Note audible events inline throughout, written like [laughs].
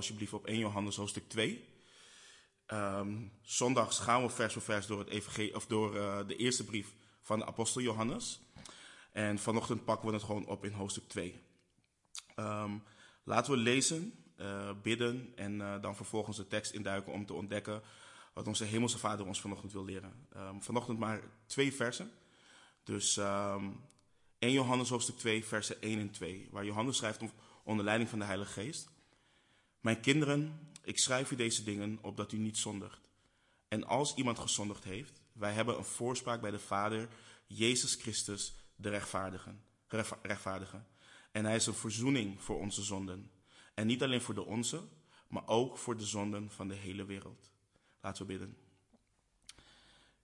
alsjeblieft op 1 Johannes hoofdstuk 2. Ehm, zondags gaan we vers voor vers door, het EVG, of door uh, de eerste brief van de apostel Johannes. En vanochtend pakken we het gewoon op in hoofdstuk 2. Um, laten we lezen, uh, bidden en uh, dan vervolgens de tekst induiken om te ontdekken wat onze hemelse vader ons vanochtend wil leren. Um, vanochtend maar twee versen. Dus um, 1 Johannes hoofdstuk 2, versen 1 en 2, waar Johannes schrijft onder leiding van de Heilige Geest. Mijn kinderen, ik schrijf u deze dingen opdat u niet zondigt. En als iemand gezondigd heeft, wij hebben een voorspraak bij de Vader, Jezus Christus, de rechtvaardige. rechtvaardige. En hij is een verzoening voor onze zonden. En niet alleen voor de onze, maar ook voor de zonden van de hele wereld. Laten we bidden.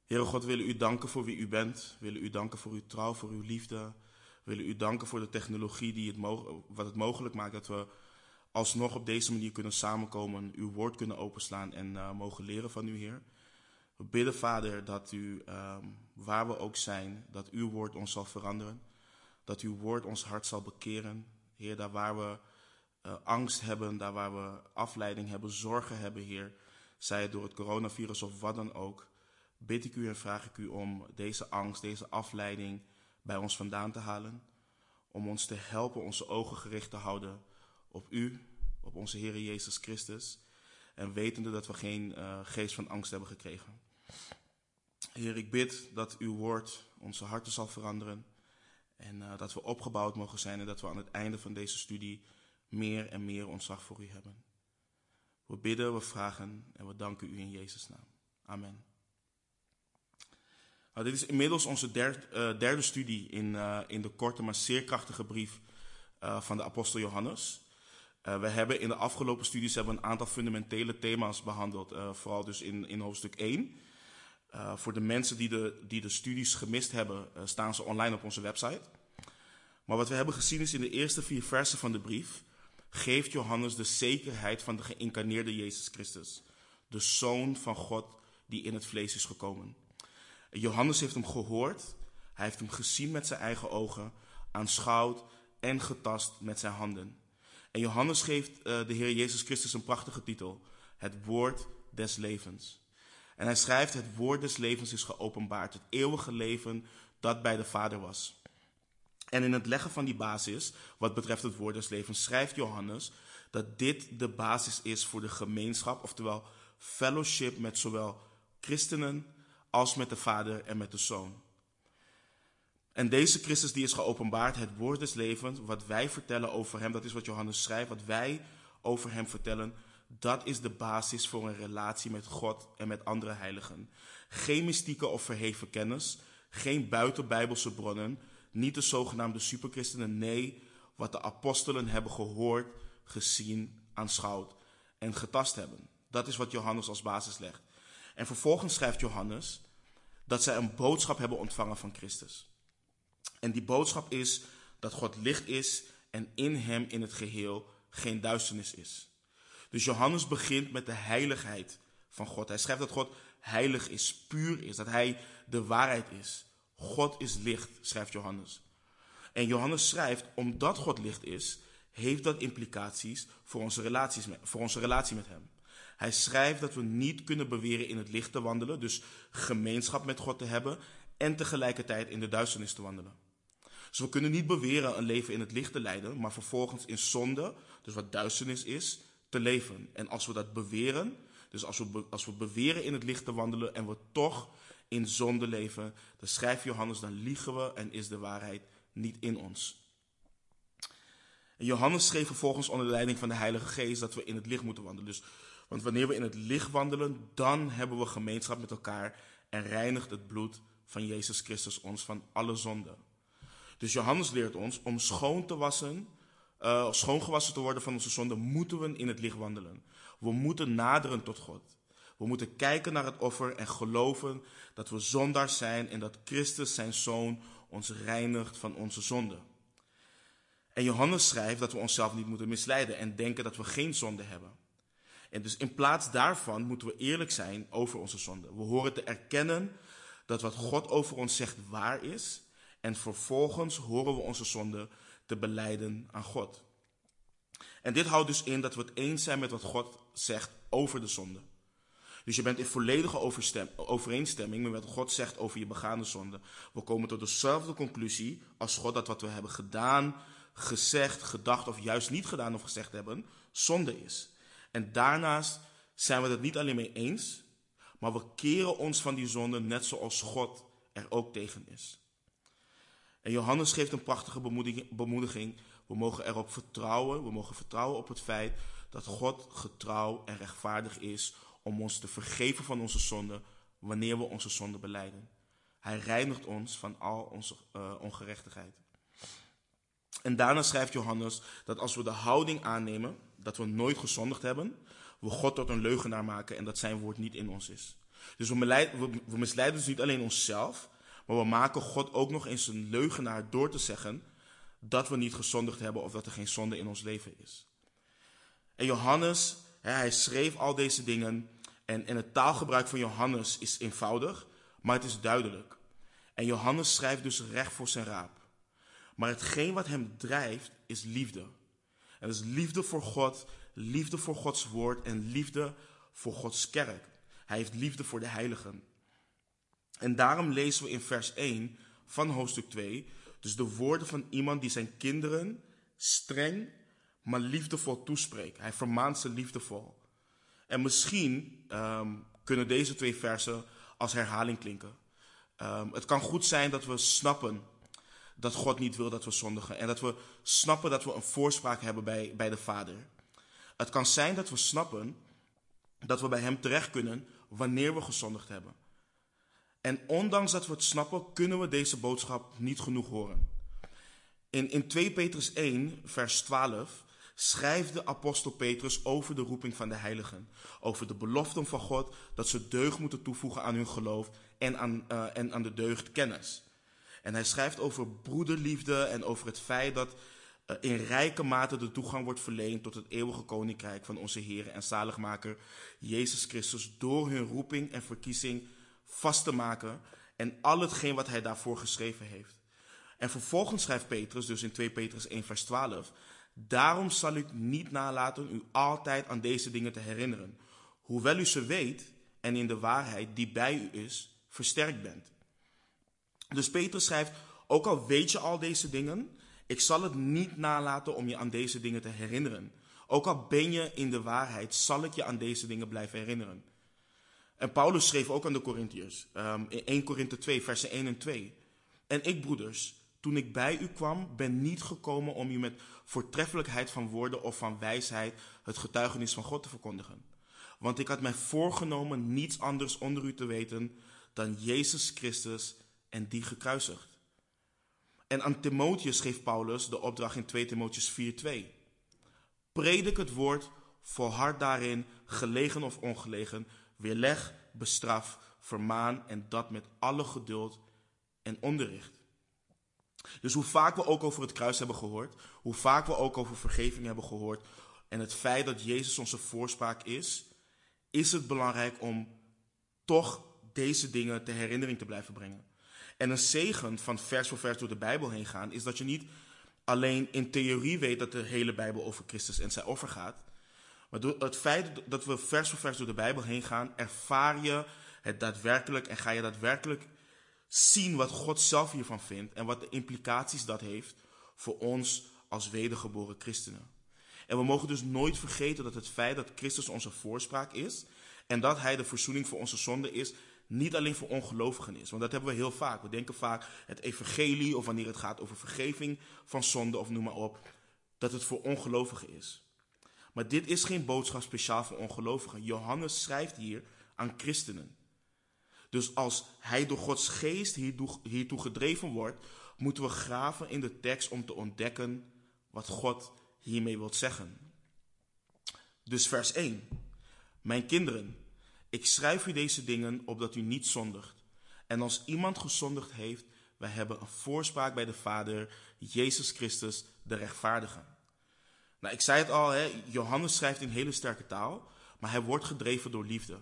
Heere God, we willen u danken voor wie u bent. We willen u danken voor uw trouw, voor uw liefde. We willen u danken voor de technologie die het wat het mogelijk maakt dat we alsnog op deze manier kunnen samenkomen, uw woord kunnen openslaan en uh, mogen leren van u, Heer. We bidden, Vader, dat u, um, waar we ook zijn, dat uw woord ons zal veranderen. Dat uw woord ons hart zal bekeren. Heer, daar waar we uh, angst hebben, daar waar we afleiding hebben, zorgen hebben, Heer. Zij het door het coronavirus of wat dan ook. Bid ik u en vraag ik u om deze angst, deze afleiding bij ons vandaan te halen. Om ons te helpen onze ogen gericht te houden op u, op onze Heer Jezus Christus. En wetende dat we geen uh, geest van angst hebben gekregen. Heer, ik bid dat uw woord onze harten zal veranderen. En uh, dat we opgebouwd mogen zijn en dat we aan het einde van deze studie meer en meer ontzag voor u hebben. We bidden, we vragen en we danken u in Jezus' naam. Amen. Nou, dit is inmiddels onze derde, uh, derde studie in, in de korte maar zeer krachtige brief van de apostel Johannes. We hebben in de afgelopen studies hebben een aantal fundamentele thema's behandeld, vooral dus in, in hoofdstuk 1. voor de mensen die de, die de studies gemist hebben, staan ze online op onze website. Maar wat we hebben gezien is in de eerste vier versen van de brief, geeft Johannes de zekerheid van de geïncarneerde Jezus Christus, de Zoon van God die in het vlees is gekomen. Johannes heeft hem gehoord, hij heeft hem gezien met zijn eigen ogen, aanschouwd en getast met zijn handen. En Johannes geeft uh, de Heer Jezus Christus een prachtige titel: Het woord des levens. En hij schrijft: Het woord des levens is geopenbaard, het eeuwige leven dat bij de Vader was. En in het leggen van die basis, wat betreft het woord des levens, schrijft Johannes dat dit de basis is voor de gemeenschap, oftewel fellowship met zowel christenen als met de Vader en met de Zoon. En deze Christus die is geopenbaard, het woord des levens, wat wij vertellen over hem, dat is wat Johannes schrijft, wat wij over hem vertellen, dat is de basis voor een relatie met God en met andere heiligen. Geen mystieke of verheven kennis, geen buitenbijbelse bronnen, niet de zogenaamde superchristenen, nee, wat de apostelen hebben gehoord, gezien, aanschouwd en getast hebben. Dat is wat Johannes als basis legt. En vervolgens schrijft Johannes dat zij een boodschap hebben ontvangen van Christus. En die boodschap is dat God licht is en in hem in het geheel geen duisternis is. Dus Johannes begint met de heiligheid van God. Hij schrijft dat God heilig is, puur is, dat hij de waarheid is. God is licht, schrijft Johannes. En Johannes schrijft, omdat God licht is, heeft dat implicaties voor onze, relaties met, voor onze relatie met hem. Hij schrijft dat we niet kunnen beweren in het licht te wandelen, dus gemeenschap met God te hebben en tegelijkertijd in de duisternis te wandelen. Dus we kunnen niet beweren een leven in het licht te leiden, maar vervolgens in zonde, dus wat duisternis is, te leven. En als we dat beweren, dus als we, als we beweren in het licht te wandelen en we toch in zonde leven, dan schrijft Johannes, dan liegen we en is de waarheid niet in ons. En Johannes schreef vervolgens onder de leiding van de Heilige Geest dat we in het licht moeten wandelen. Dus want wanneer we in het licht wandelen, dan hebben we gemeenschap met elkaar en reinigt het bloed van Jezus Christus ons van alle zonden. Dus Johannes leert ons om schoon te wassen, uh, schoongewassen te worden van onze zonden, moeten we in het licht wandelen. We moeten naderen tot God. We moeten kijken naar het offer en geloven dat we zondaars zijn en dat Christus zijn zoon ons reinigt van onze zonden. En Johannes schrijft dat we onszelf niet moeten misleiden en denken dat we geen zonde hebben. En dus in plaats daarvan moeten we eerlijk zijn over onze zonde. We horen te erkennen dat wat God over ons zegt waar is. En vervolgens horen we onze zonde te beleiden aan God. En dit houdt dus in dat we het eens zijn met wat God zegt over de zonde. Dus je bent in volledige overeenstemming met wat God zegt over je begaande zonde. We komen tot dezelfde conclusie als God dat wat we hebben gedaan, gezegd, gedacht of juist niet gedaan of gezegd hebben, zonde is. En daarnaast zijn we het niet alleen mee eens, maar we keren ons van die zonde net zoals God er ook tegen is. En Johannes geeft een prachtige bemoediging. We mogen erop vertrouwen, we mogen vertrouwen op het feit dat God getrouw en rechtvaardig is om ons te vergeven van onze zonden wanneer we onze zonden beleiden. Hij reinigt ons van al onze uh, ongerechtigheid. En daarna schrijft Johannes dat als we de houding aannemen dat we nooit gezondigd hebben, we God tot een leugenaar maken en dat zijn woord niet in ons is. Dus we, misleiden dus niet alleen onszelf, maar we maken God ook nog eens een leugenaar door te zeggen dat we niet gezondigd hebben of dat er geen zonde in ons leven is. En Johannes, hij schreef al deze dingen en, en het taalgebruik van Johannes is eenvoudig, maar het is duidelijk. En Johannes schrijft dus recht voor zijn raap. Maar hetgeen wat hem drijft is liefde. En dat is liefde voor God, liefde voor Gods woord en liefde voor Gods kerk. Hij heeft liefde voor de heiligen. En daarom lezen we in vers 1 van hoofdstuk 2 dus de woorden van iemand die zijn kinderen streng, maar liefdevol toespreekt. Hij vermaant ze liefdevol. En misschien ehm, kunnen deze twee versen als herhaling klinken. Um, het kan goed zijn dat we snappen dat God niet wil dat we zondigen. En dat we snappen dat we een voorspraak hebben bij, bij de Vader. Het kan zijn dat we snappen dat we bij Hem terecht kunnen wanneer we gezondigd hebben. En ondanks dat we het snappen, kunnen we deze boodschap niet genoeg horen. In, in 2 Petrus 1, vers 12, schrijft de apostel Petrus over de roeping van de heiligen. Over de beloften van God dat ze deugd moeten toevoegen aan hun geloof en aan, uh, en aan de deugd kennis. En hij schrijft over broederliefde en over het feit dat uh, in rijke mate de toegang wordt verleend tot het eeuwige koninkrijk van onze Heer en zaligmaker Jezus Christus door hun roeping en verkiezing vast te maken en al hetgeen wat hij daarvoor geschreven heeft. En vervolgens schrijft Petrus, dus in 2 Petrus 1 vers 12, daarom zal ik niet nalaten u altijd aan deze dingen te herinneren, hoewel u ze weet en in de waarheid die bij u is, versterkt bent. Dus Petrus schrijft, ook al weet je al deze dingen, ik zal het niet nalaten om je aan deze dingen te herinneren. Ook al ben je in de waarheid, zal ik je aan deze dingen blijven herinneren. En Paulus schreef ook aan de Corinthiërs, um, in 1 Korinthe 2, versen 1 en 2. En ik, broeders, toen ik bij u kwam, ben niet gekomen om u met voortreffelijkheid van woorden of van wijsheid het getuigenis van God te verkondigen. Want ik had mij voorgenomen niets anders onder u te weten dan Jezus Christus en die gekruisigd. En aan Timotheus geeft Paulus de opdracht in 2 Timotheus 4:2. Predik het woord, volhard daarin, gelegen of ongelegen, weerleg, bestraf, vermaan en dat met alle geduld en onderricht. Dus hoe vaak we ook over het kruis hebben gehoord, hoe vaak we ook over vergeving hebben gehoord en het feit dat Jezus onze voorspraak is, is het belangrijk om toch deze dingen ter herinnering te blijven brengen. En een zegen van vers voor vers door de Bijbel heen gaan, is dat je niet alleen in theorie weet dat de hele Bijbel over Christus en zijn offer gaat, maar door het feit dat we vers voor vers door de Bijbel heen gaan, ervaar je het daadwerkelijk en ga je daadwerkelijk zien wat God zelf hiervan vindt en wat de implicaties dat heeft voor ons als wedergeboren christenen. En we mogen dus nooit vergeten dat het feit dat Christus onze voorspraak is en dat Hij de verzoening voor onze zonde is, niet alleen voor ongelovigen is. Want dat hebben we heel vaak. We denken vaak het evangelie of wanneer het gaat over vergeving van zonde of noem maar op, dat het voor ongelovigen is. Maar dit is geen boodschap speciaal voor ongelovigen. Johannes schrijft hier aan christenen. Dus als hij door Gods geest hiertoe gedreven wordt, moeten we graven in de tekst om te ontdekken wat God hiermee wil zeggen. Dus vers 1. Mijn kinderen, ik schrijf u deze dingen opdat u niet zondigt. En als iemand gezondigd heeft, wij hebben een voorspraak bij de Vader, Jezus Christus, de rechtvaardige. Nou, ik zei het al, hè, Johannes schrijft in hele sterke taal, maar hij wordt gedreven door liefde.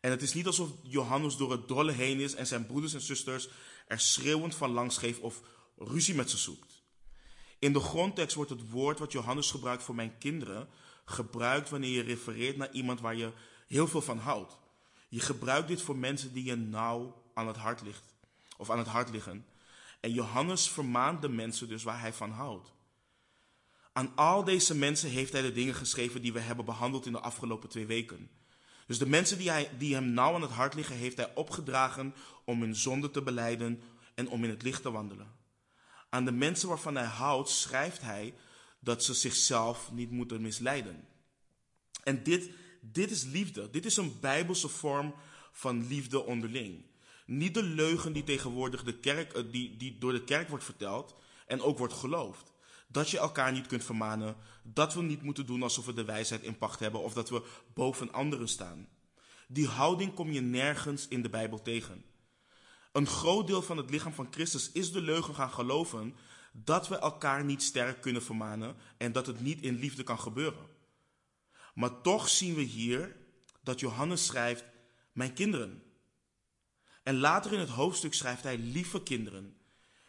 En het is niet alsof Johannes door het dolle heen is en zijn broeders en zusters er schreeuwend van langs geeft of ruzie met ze zoekt. In de grondtekst wordt het woord wat Johannes gebruikt voor mijn kinderen gebruikt wanneer je refereert naar iemand waar je heel veel van houdt. Je gebruikt dit voor mensen die je nauw aan het hart ligt of aan het hart liggen. En Johannes vermaant de mensen dus waar hij van houdt. Aan al deze mensen heeft hij de dingen geschreven die we hebben behandeld in de afgelopen twee weken. Dus de mensen die, hij, die hem nauw aan het hart liggen, heeft hij opgedragen om hun zonde te beleiden en om in het licht te wandelen. Aan de mensen waarvan hij houdt, schrijft hij dat ze zichzelf niet moeten misleiden. En dit, dit is liefde. Dit is een bijbelse vorm van liefde onderling. Niet de leugen die tegenwoordig de kerk, eh, die, die door de kerk wordt verteld en ook wordt geloofd. Dat je elkaar niet kunt vermanen, dat we niet moeten doen alsof we de wijsheid in pacht hebben of dat we boven anderen staan. Die houding kom je nergens in de Bijbel tegen. Een groot deel van het lichaam van Christus is de leugen gaan geloven dat we elkaar niet sterk kunnen vermanen en dat het niet in liefde kan gebeuren. Maar toch zien we hier dat Johannes schrijft: Mijn kinderen. En later in het hoofdstuk schrijft hij: Lieve kinderen.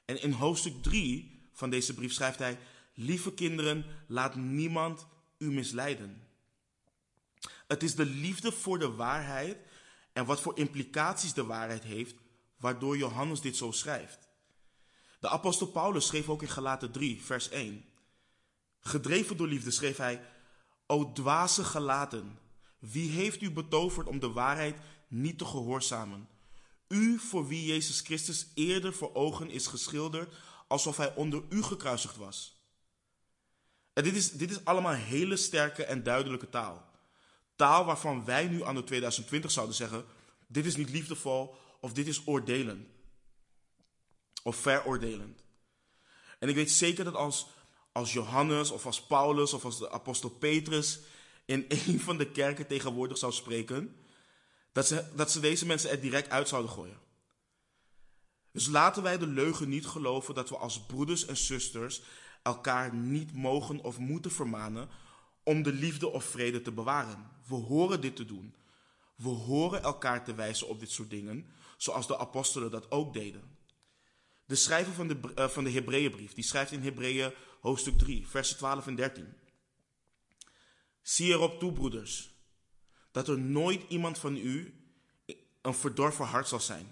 En in hoofdstuk 3 van deze brief schrijft hij: Lieve kinderen, laat niemand u misleiden. Het is de liefde voor de waarheid en wat voor implicaties de waarheid heeft, waardoor Johannes dit zo schrijft. De apostel Paulus schreef ook in Galaten 3, vers 1. Gedreven door liefde schreef hij: O dwaze gelaten, wie heeft u betoverd om de waarheid niet te gehoorzamen? U voor wie Jezus Christus eerder voor ogen is geschilderd alsof hij onder u gekruisigd was. En dit is, dit is allemaal hele sterke en duidelijke taal. Taal waarvan wij nu aan de 2020 zouden zeggen: dit is niet liefdevol of dit is oordelend of veroordelend. En ik weet zeker dat als, als Johannes of als Paulus of als de apostel Petrus in [laughs] een van de kerken tegenwoordig zou spreken, dat ze, dat ze deze mensen er direct uit zouden gooien. Dus laten wij de leugen niet geloven dat we als broeders en zusters elkaar niet mogen of moeten vermanen om de liefde of vrede te bewaren. We horen dit te doen. We horen elkaar te wijzen op dit soort dingen, zoals de apostelen dat ook deden. De schrijver van de, uh, van de Hebreeënbrief, die schrijft in Hebreeën hoofdstuk 3, versen 12 en 13. Zie erop toe, broeders, dat er nooit iemand van u een verdorven hart zal zijn,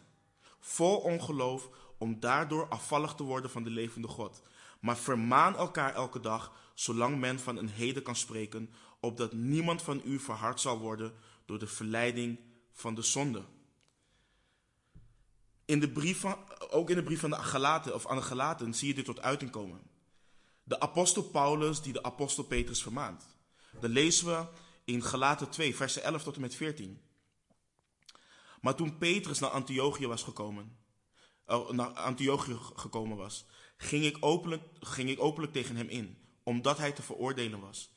vol ongeloof, om daardoor afvallig te worden van de levende God. Maar vermaan elkaar elke dag, zolang men van een heden kan spreken, opdat niemand van u verhard zal worden door de verleiding van de zonde. In de brief van, ook in de brief van de Galaten, of aan de Galaten zie je dit tot uiting komen. De apostel Paulus die de apostel Petrus vermaant. Dat lezen we in Galaten 2, versen 11 tot en met 14. Maar toen Petrus naar Antiochië was gekomen, uh, naar Antiochië gekomen was, ging ik, openlijk, ging ik openlijk tegen hem in, omdat hij te veroordelen was.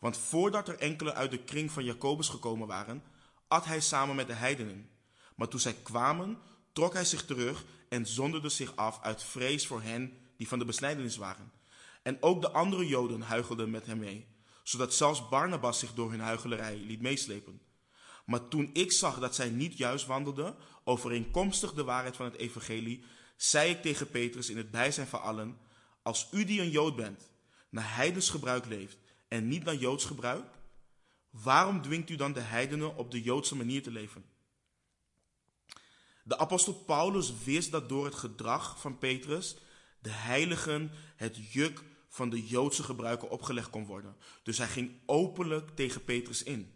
Want voordat er enkele uit de kring van Jacobus gekomen waren, at hij samen met de heidenen. Maar toen zij kwamen, trok hij zich terug en zonderde zich af uit vrees voor hen die van de besnijdenis waren. En ook de andere Joden huichelden met hem mee, zodat zelfs Barnabas zich door hun huichelarij liet meeslepen. Maar toen ik zag dat zij niet juist wandelden, overeenkomstig de waarheid van het evangelie, zei ik tegen Petrus in het bijzijn van allen, als u die een Jood bent, naar heidens gebruik leeft en niet naar Joods gebruik, waarom dwingt u dan de heidenen op de Joodse manier te leven? De apostel Paulus wist dat door het gedrag van Petrus de heiligen het juk van de Joodse gebruiken opgelegd kon worden. Dus hij ging openlijk tegen Petrus in.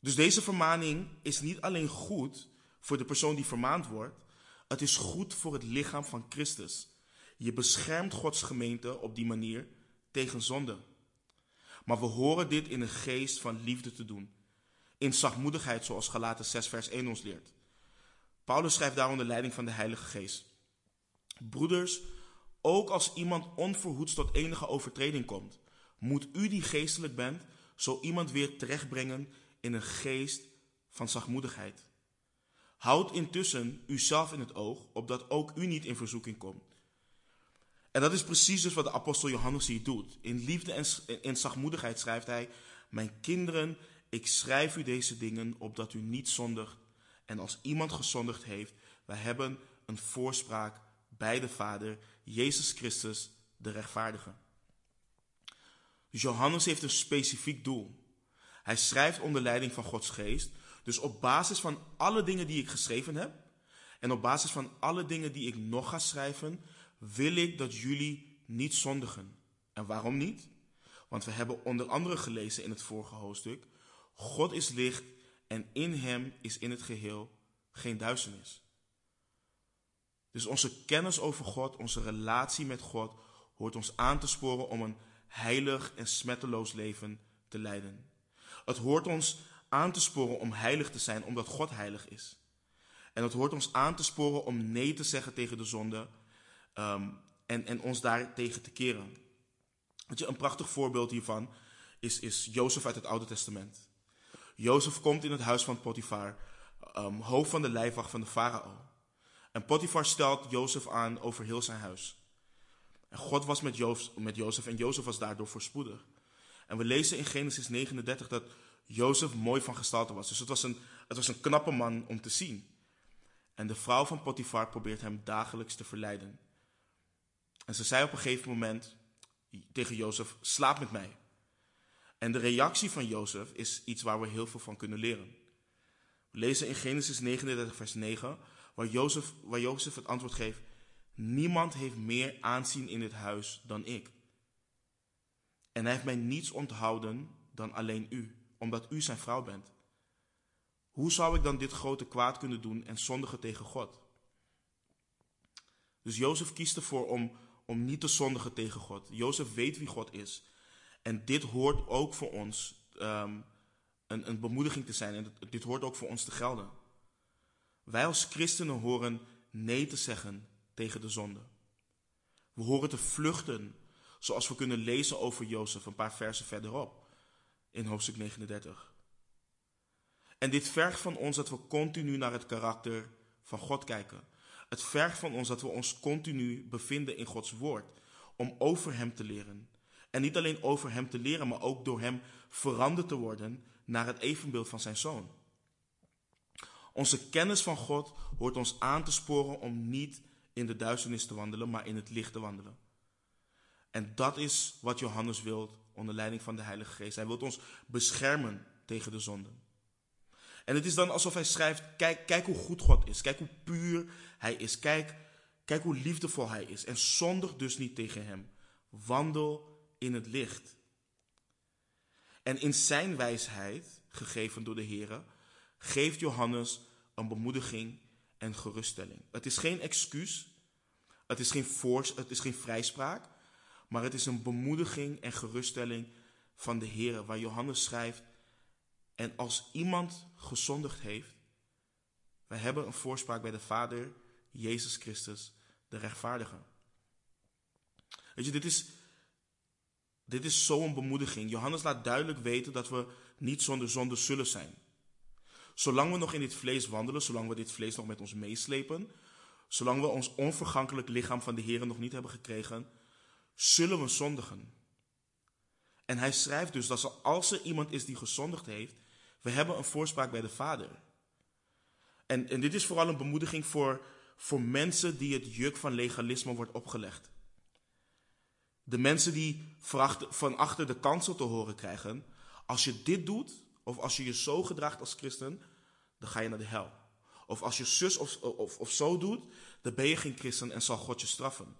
Dus deze vermaning is niet alleen goed voor de persoon die vermaand wordt, het is goed voor het lichaam van Christus. Je beschermt Gods gemeente op die manier tegen zonde. Maar we horen dit in een geest van liefde te doen. In zachtmoedigheid, zoals Galaten 6, vers 1 ons leert. Paulus schrijft daar onder leiding van de Heilige Geest. Broeders, ook als iemand onverhoeds tot enige overtreding komt, moet u die geestelijk bent, zo iemand weer terechtbrengen in een geest van zachtmoedigheid. Houd intussen uzelf in het oog, opdat ook u niet in verzoeking komt. En dat is precies dus wat de apostel Johannes hier doet. In liefde en in zachtmoedigheid schrijft hij: Mijn kinderen, ik schrijf u deze dingen opdat u niet zondigt. En als iemand gezondigd heeft, wij hebben een voorspraak bij de Vader, Jezus Christus, de rechtvaardige. Dus Johannes heeft een specifiek doel. Hij schrijft onder leiding van Gods geest. Dus op basis van alle dingen die ik geschreven heb en op basis van alle dingen die ik nog ga schrijven, wil ik dat jullie niet zondigen. En waarom niet? Want we hebben onder andere gelezen in het vorige hoofdstuk: God is licht en in hem is in het geheel geen duisternis. Dus onze kennis over God, onze relatie met God, hoort ons aan te sporen om een heilig en smetteloos leven te leiden. Het hoort ons aan te sporen om heilig te zijn, omdat God heilig is. En het hoort ons aan te sporen om nee te zeggen tegen de zonde ehm, en, en ons daar tegen te keren. Je, een prachtig voorbeeld hiervan is, is Jozef uit het Oude Testament. Jozef komt in het huis van Potifar, um, hoofd van de lijfwacht van de farao. En Potifar stelt Jozef aan over heel zijn huis. En God was met, Jozef, en Jozef was daardoor voorspoedig. En we lezen in Genesis 39 dat Jozef mooi van gestalte was. Dus het was, een, het was een knappe man om te zien. En de vrouw van Potifar probeert hem dagelijks te verleiden. En ze zei op een gegeven moment tegen Jozef: Slaap met mij. En de reactie van Jozef is iets waar we heel veel van kunnen leren. We lezen in Genesis 39, vers 9, waar Jozef, waar Jozef het antwoord geeft: Niemand heeft meer aanzien in dit huis dan ik. En hij heeft mij niets onthouden dan alleen u, omdat u zijn vrouw bent. Hoe zou ik dan dit grote kwaad kunnen doen en zondigen tegen God? Dus Jozef kiest ervoor om, om niet te zondigen tegen God. Jozef weet wie God is. En dit hoort ook voor ons um, een, een bemoediging te zijn. En dit hoort ook voor ons te gelden. Wij als christenen horen nee te zeggen tegen de zonde. We horen te vluchten, zoals we kunnen lezen over Jozef een paar versen verderop in hoofdstuk 39. En dit vergt van ons dat we continu naar het karakter van God kijken. Het vergt van ons dat we ons continu bevinden in Gods woord om over Hem te leren. En niet alleen over Hem te leren, maar ook door Hem veranderd te worden naar het evenbeeld van Zijn Zoon. Onze kennis van God hoort ons aan te sporen om niet in de duisternis te wandelen, maar in het licht te wandelen. En dat is wat Johannes wil onder leiding van de Heilige Geest. Hij wil ons beschermen tegen de zonde. En het is dan alsof hij schrijft: kijk, kijk hoe goed God is. Kijk hoe puur hij is. Kijk, kijk hoe liefdevol hij is. En zondig dus niet tegen hem. Wandel in het licht. En in zijn wijsheid, gegeven door de Heer, geeft Johannes een bemoediging en geruststelling. Het is geen excuus, het is geen, voors, het is geen vrijspraak, maar het is een bemoediging en geruststelling van de Heer, waar Johannes schrijft, en als iemand gezondigd heeft, wij hebben een voorspraak bij de Vader, Jezus Christus, de rechtvaardige. Weet je, dit is, dit is zo'n bemoediging. Johannes laat duidelijk weten dat we niet zonder zonde zullen zijn. Zolang we nog in dit vlees wandelen, zolang we dit vlees nog met ons meeslepen, zolang we ons onvergankelijk lichaam van de Heer nog niet hebben gekregen, zullen we zondigen. En hij schrijft dus dat als er iemand is die gezondigd heeft, we hebben een voorspraak bij de Vader. En, en dit is vooral een bemoediging voor, voor mensen die het juk van legalisme wordt opgelegd. De mensen die van achter de kansel te horen krijgen, als je dit doet, of als je je zo gedraagt als christen, dan ga je naar de hel. Of als je zus of, of, of zo doet, dan ben je geen christen en zal God je straffen.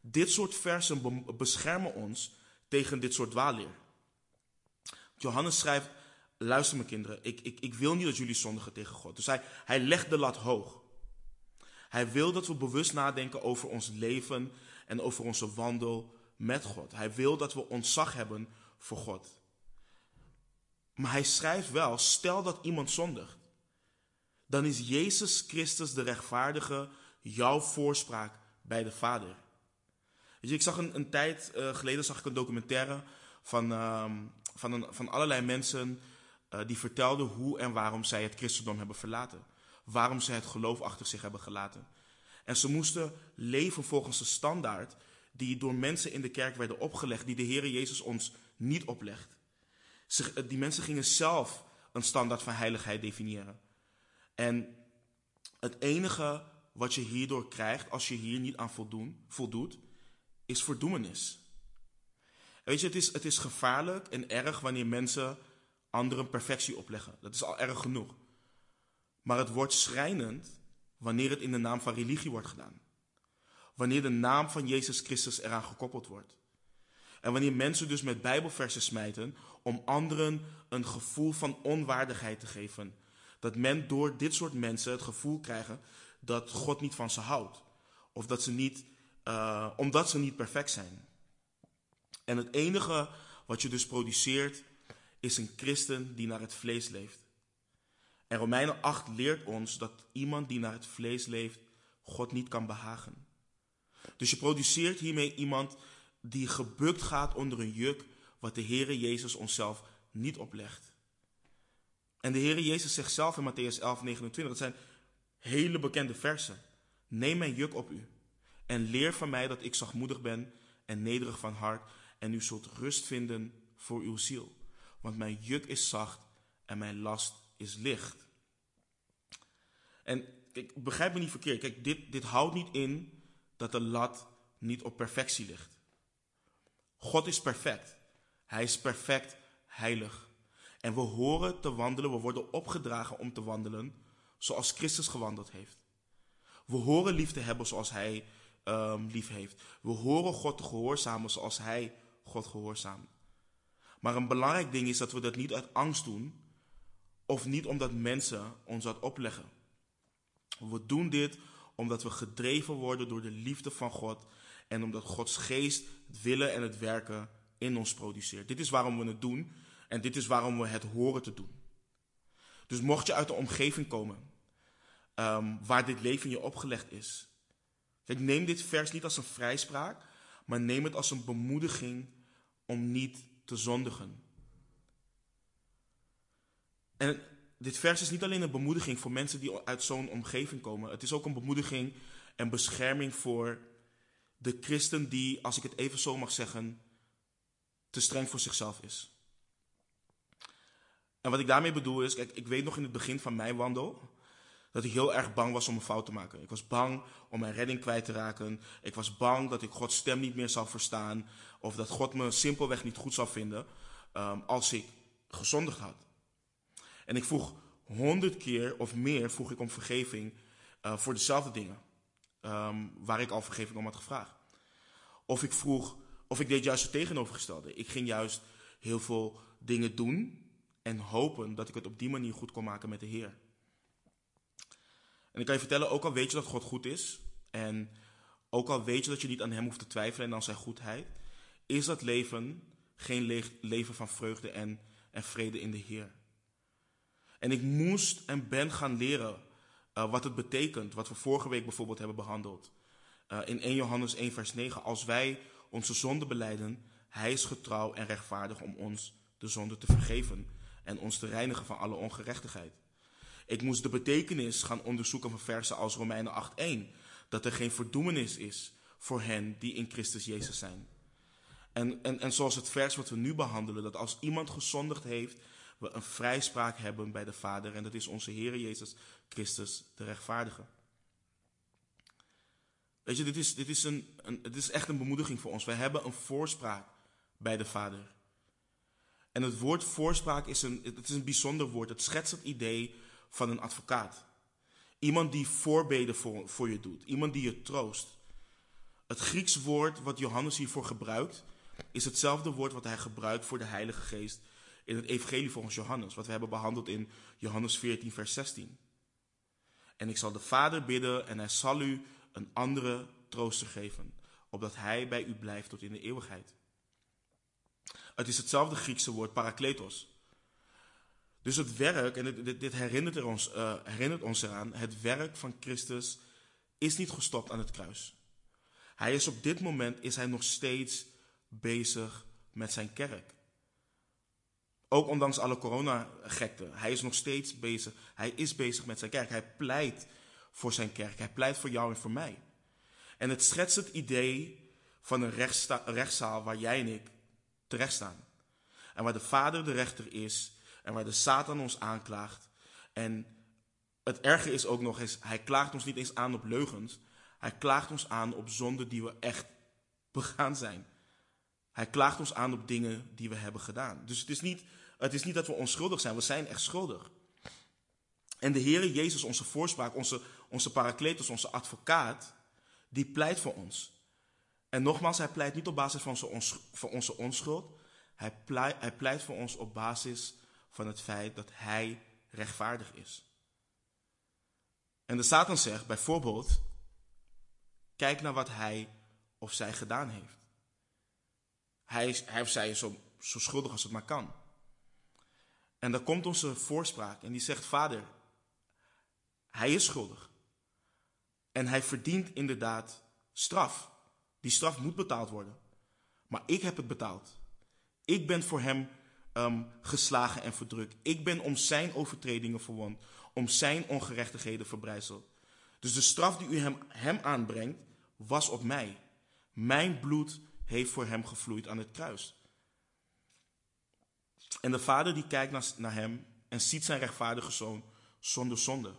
Dit soort versen beschermen ons tegen dit soort dwaalleer. Johannes schrijft, luister mijn kinderen, ik, ik, ik wil niet dat jullie zondigen tegen God. Dus hij, hij legt de lat hoog. Hij wil dat we bewust nadenken over ons leven en over onze wandel met God. Hij wil dat we ontzag hebben voor God. Maar hij schrijft wel, stel dat iemand zondigt, dan is Jezus Christus de rechtvaardige jouw voorspraak bij de Vader. Weet je, ik zag een, een tijd uh, geleden zag ik een documentaire van, uh, van, een, van allerlei mensen uh, die vertelden hoe en waarom zij het christendom hebben verlaten. Waarom zij het geloof achter zich hebben gelaten. En ze moesten leven volgens de standaard die door mensen in de kerk werden opgelegd, die de Heer Jezus ons niet oplegt. Ze, die mensen gingen zelf een standaard van heiligheid definiëren. En het enige wat je hierdoor krijgt, als je hier niet aan voldoen, voldoet, is verdoemenis. Weet je, het is, het is gevaarlijk en erg wanneer mensen anderen perfectie opleggen. Dat is al erg genoeg. Maar het wordt schrijnend wanneer het in de naam van religie wordt gedaan. Wanneer de naam van Jezus Christus eraan gekoppeld wordt. En wanneer mensen dus met Bijbelversen smijten om anderen een gevoel van onwaardigheid te geven. Dat men door dit soort mensen het gevoel krijgen dat God niet van ze houdt. Of dat ze niet, uh, omdat ze niet perfect zijn. En het enige wat je dus produceert is een christen die naar het vlees leeft. En Romeinen 8 leert ons dat iemand die naar het vlees leeft God niet kan behagen. Dus je produceert hiermee iemand die gebukt gaat onder een juk wat de Heere Jezus onszelf niet oplegt. En de Heere Jezus zegt zelf in Matthäus 11, 29, dat zijn hele bekende versen. Neem mijn juk op u en leer van mij dat ik zachtmoedig ben en nederig van hart en u zult rust vinden voor uw ziel. Want mijn juk is zacht en mijn last is licht. En kijk, begrijp me niet verkeerd. Kijk, dit, dit houdt niet in dat de lat niet op perfectie ligt. God is perfect. Hij is perfect heilig. En we horen te wandelen, we worden opgedragen om te wandelen zoals Christus gewandeld heeft. We horen lief te hebben zoals Hij um, lief heeft. We horen God te gehoorzamen zoals Hij God gehoorzaamt. Maar een belangrijk ding is dat we dat niet uit angst doen of niet omdat mensen ons dat opleggen. We doen dit omdat we gedreven worden door de liefde van God en omdat Gods geest het willen en het werken in ons produceert. Dit is waarom we het doen en dit is waarom we het horen te doen. Dus mocht je uit de omgeving komen um, waar dit leven je opgelegd is. Neem dit vers niet als een vrijspraak, maar neem het als een bemoediging om niet te zondigen. En dit vers is niet alleen een bemoediging voor mensen die uit zo'n omgeving komen. Het is ook een bemoediging en bescherming voor de christen die, als ik het even zo mag zeggen, te streng voor zichzelf is. En wat ik daarmee bedoel is, kijk, ik weet nog in het begin van mijn wandel dat ik heel erg bang was om een fout te maken. Ik was bang om mijn redding kwijt te raken. Ik was bang dat ik Gods stem niet meer zou verstaan. Of dat God me simpelweg niet goed zou vinden um, als ik gezondigd had. En ik vroeg honderd keer of meer vroeg ik om vergeving uh, voor dezelfde dingen. Um, waar ik al vergeving om had gevraagd. Of ik vroeg, of ik deed juist het tegenovergestelde. Ik ging juist heel veel dingen doen en hopen dat ik het op die manier goed kon maken met de Heer. En ik kan je vertellen, ook al weet je dat God goed is, en ook al weet je dat je niet aan Hem hoeft te twijfelen en aan Zijn goedheid, is dat leven geen leven van vreugde en, en vrede in de Heer. En ik moest en ben gaan leren uh, wat het betekent, wat we vorige week bijvoorbeeld hebben behandeld. Uh, in 1 Johannes 1, vers 9, als wij onze zonde beleiden, Hij is getrouw en rechtvaardig om ons de zonde te vergeven en ons te reinigen van alle ongerechtigheid. Ik moest de betekenis gaan onderzoeken van versen als Romeinen 8:1, dat er geen verdoemenis is voor hen die in Christus Jezus zijn. En, en, en zoals het vers wat we nu behandelen, dat als iemand gezondigd heeft, we een vrijspraak hebben bij de Vader. En dat is onze Heer Jezus Christus, de rechtvaardige. Weet je, dit is, dit is, een, het is echt een bemoediging voor ons. Wij hebben een voorspraak bij de Vader. En het woord voorspraak is een, het is een bijzonder woord. Het schetst het idee van een advocaat. Iemand die voorbeden voor, voor je doet. Iemand die je troost. Het Grieks woord wat Johannes hiervoor gebruikt, is hetzelfde woord wat hij gebruikt voor de Heilige Geest in het Evangelie volgens Johannes, wat we hebben behandeld in Johannes 14, vers 16. En ik zal de Vader bidden en hij zal u een andere trooster geven, opdat hij bij u blijft tot in de eeuwigheid. Het is hetzelfde Griekse woord parakletos. Dus het werk, en dit, herinnert, ons, uh, herinnert ons eraan, het werk van Christus is niet gestopt aan het kruis. Hij is op dit moment is hij nog steeds bezig met zijn kerk. Ook ondanks alle coronagekte. Hij is nog steeds bezig. Hij is bezig met zijn kerk. Hij pleit voor zijn kerk. Hij pleit voor jou en voor mij. En het schetst het idee van een rechtszaal waar jij en ik terecht staan. En waar de Vader de rechter is en waar de Satan ons aanklaagt. En het erge is ook nog eens, hij klaagt ons niet eens aan op leugens. Hij klaagt ons aan op zonden die we echt [laughs] begaan zijn. Hij klaagt ons aan op dingen die we hebben gedaan. Dus het is niet, het is niet dat we onschuldig zijn, we zijn echt schuldig. En de Heere Jezus, onze voorspraak, onze, onze parakletos, onze advocaat, die pleit voor ons. En nogmaals, hij pleit niet op basis van onze, onschuld. Hij pleit, hij pleit voor ons op basis van het feit dat hij rechtvaardig is. En de Satan zegt bijvoorbeeld, kijk naar wat hij of zij gedaan heeft. Hij, hij of zij is zo, zo schuldig als het maar kan. En dan komt onze voorspraak en die zegt, vader, hij is schuldig. En hij verdient inderdaad straf. Die straf moet betaald worden. Maar ik heb het betaald. Ik ben voor hem um, geslagen en verdrukt. Ik ben om zijn overtredingen verwond, om zijn ongerechtigheden verbrijzeld. Dus de straf die u hem, hem aanbrengt, was op mij. Mijn bloed heeft voor hem gevloeid aan het kruis. En de vader die kijkt naar, naar hem en ziet zijn rechtvaardige zoon zonder zonde.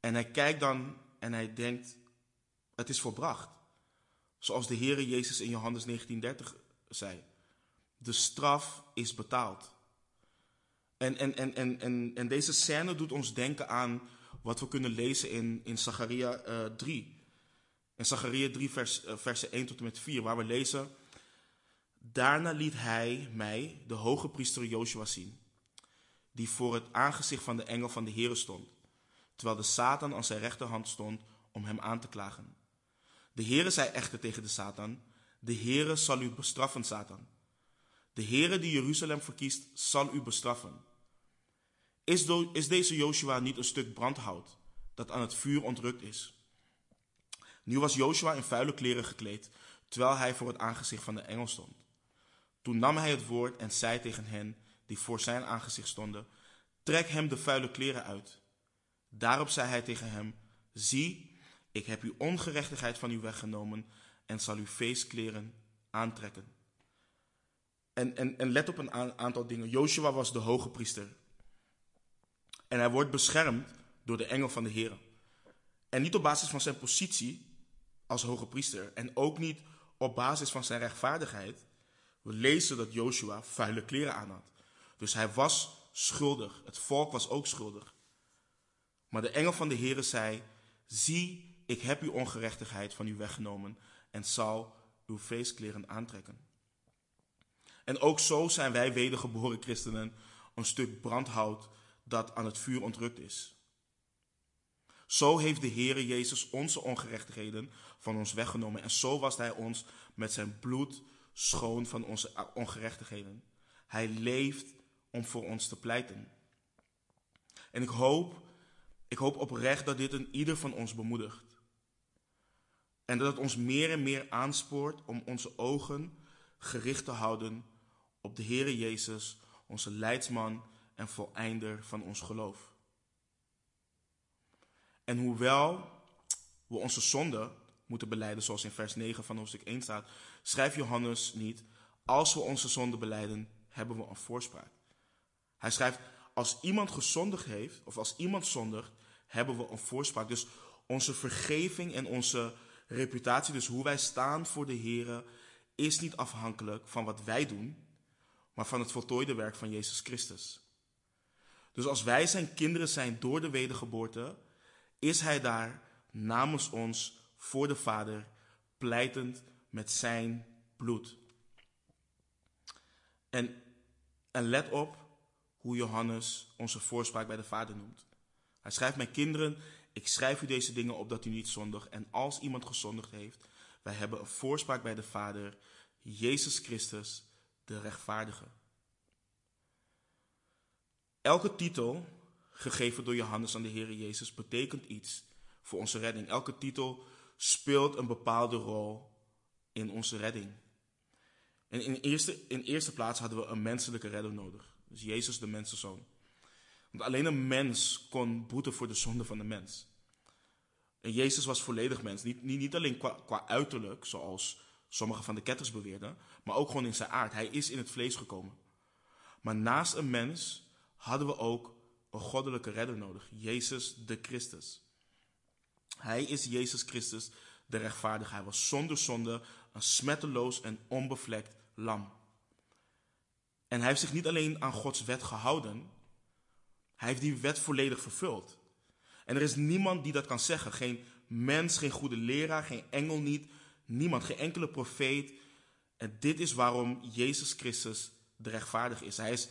En hij kijkt dan en hij denkt, het is volbracht. Zoals de Heere Jezus in Johannes 19:30 zei. De straf is betaald. En, en, en, en, en, en deze scène doet ons denken aan wat we kunnen lezen in, in Zacharia uh, 3. In Zacharia 3, vers, uh, versen 1 tot en met 4, waar we lezen... Daarna liet hij mij, de hoge priester Joshua, zien, die voor het aangezicht van de engel van de Heere stond, terwijl de Satan aan zijn rechterhand stond om hem aan te klagen. De Heere zei echter tegen de Satan, de Heere zal u bestraffen, Satan. De Heere die Jeruzalem verkiest, zal u bestraffen. Is, is deze Joshua niet een stuk brandhout dat aan het vuur ontrukt is? Nu was Joshua in vuile kleren gekleed, terwijl hij voor het aangezicht van de engel stond. Toen nam hij het woord en zei tegen hen die voor zijn aangezicht stonden: Trek hem de vuile kleren uit. Daarop zei hij tegen hem: Zie, ik heb uw ongerechtigheid van u weggenomen en zal uw feestkleren aantrekken. En, en, en let op een aantal dingen. Joshua was de hoge priester. En hij wordt beschermd door de engel van de Heer. En niet op basis van zijn positie als hoge priester. En ook niet op basis van zijn rechtvaardigheid. We lezen dat Joshua vuile kleren aan had. Dus hij was schuldig. Het volk was ook schuldig. Maar de engel van de Heer zei: Zie, ik heb uw ongerechtigheid van u weggenomen en zal uw feestkleren aantrekken. En ook zo zijn wij wedergeboren christenen een stuk brandhout dat aan het vuur ontrukt is. Zo heeft de Heere Jezus onze ongerechtigheden van ons weggenomen en zo was Hij ons met zijn bloed schoon van onze ongerechtigheden. Hij leeft om voor ons te pleiten. En ik hoop, ik hoop oprecht dat dit een ieder van ons bemoedigt. En dat het ons meer en meer aanspoort om onze ogen gericht te houden op de Heere Jezus, onze leidsman en voleinder van ons geloof. En hoewel we onze zonde moeten beleiden, zoals in vers 9 van hoofdstuk 1 staat, schrijft Johannes niet, als we onze zonde beleiden, hebben we een voorspraak. Hij schrijft, als iemand gezondigd heeft, of als iemand zondigt, hebben we een voorspraak. Dus onze vergeving en onze reputatie, dus hoe wij staan voor de Heer, is niet afhankelijk van wat wij doen, maar van het voltooide werk van Jezus Christus. Dus als wij zijn kinderen zijn door de wedergeboorte, is Hij daar namens ons voor de Vader, pleitend met zijn bloed. En, en let op hoe Johannes onze voorspraak bij de Vader noemt. Hij schrijft, mijn kinderen, ik schrijf u deze dingen op dat u niet zondigt. En als iemand gezondigd heeft, wij hebben een voorspraak bij de Vader, Jezus Christus, de rechtvaardige. Elke titel, gegeven door Johannes aan de Heer Jezus, betekent iets voor onze redding. Elke titel speelt een bepaalde rol in onze redding. En in eerste, in eerste plaats hadden we een menselijke redder nodig. Dus Jezus, de mensenzoon. Want alleen een mens kon boeten voor de zonde van de mens. En Jezus was volledig mens. Niet, niet, niet alleen qua, qua uiterlijk, zoals sommige van de ketters beweerden, maar ook gewoon in zijn aard. Hij is in het vlees gekomen. Maar naast een mens hadden we ook een goddelijke redder nodig. Jezus de Christus. Hij is Jezus Christus, de rechtvaardige. Hij was zonder zonde, een smetteloos en onbevlekt lam. En hij heeft zich niet alleen aan Gods wet gehouden, hij heeft die wet volledig vervuld. En er is niemand die dat kan zeggen. Geen mens, geen goede leraar, geen engel niet, niemand, geen enkele profeet. En dit is waarom Jezus Christus de rechtvaardige is. Hij, is.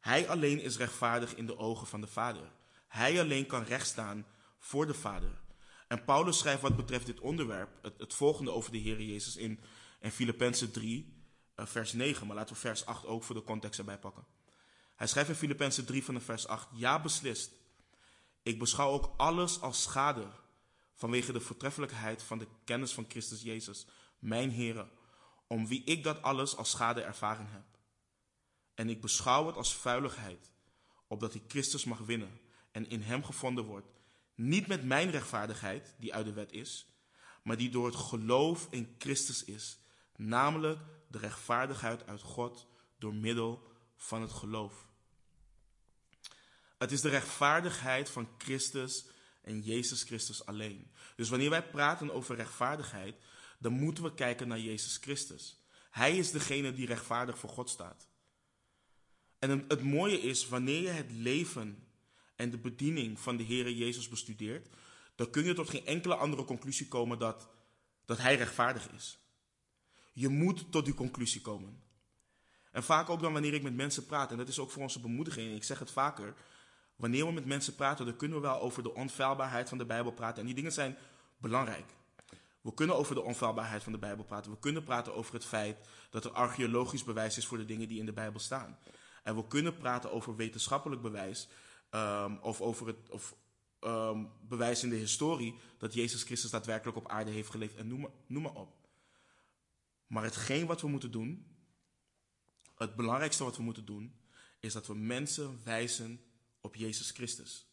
hij alleen is rechtvaardig in de ogen van de Vader. Hij alleen kan rechtstaan voor de Vader. En Paulus schrijft wat betreft dit onderwerp het, het volgende over de Heer Jezus in, in Filippenzen 3, uh, vers 9. Maar laten we vers 8 ook voor de context erbij pakken. Hij schrijft in Filippenzen 3 van de vers 8, ja beslist. Ik beschouw ook alles als schade vanwege de voortreffelijkheid van de kennis van Christus Jezus, mijn Heer, om wie ik dat alles als schade ervaren heb. En ik beschouw het als vuiligheid, opdat ik Christus mag winnen en in hem gevonden wordt, niet met mijn rechtvaardigheid, die uit de wet is, maar die door het geloof in Christus is, namelijk de rechtvaardigheid uit God door middel van het geloof. Het is de rechtvaardigheid van Christus en Jezus Christus alleen. Dus wanneer wij praten over rechtvaardigheid, dan moeten we kijken naar Jezus Christus. Hij is degene die rechtvaardig voor God staat. En het mooie is, wanneer je het leven en de bediening van de Heer Jezus bestudeert, dan kun je tot geen enkele andere conclusie komen dat, dat Hij rechtvaardig is. Je moet tot die conclusie komen. En vaak ook dan wanneer ik met mensen praat, en dat is ook voor onze bemoediging, ik zeg het vaker, wanneer we met mensen praten, dan kunnen we wel over de onfeilbaarheid van de Bijbel praten. En die dingen zijn belangrijk. We kunnen over de onfeilbaarheid van de Bijbel praten. We kunnen praten over het feit dat er archeologisch bewijs is voor de dingen die in de Bijbel staan. En we kunnen praten over wetenschappelijk bewijs um, of over het of, um, bewijs in de historie dat Jezus Christus daadwerkelijk op aarde heeft geleefd en noem noem maar op. Maar hetgeen wat we moeten doen, het belangrijkste wat we moeten doen, is dat we mensen wijzen op Jezus Christus.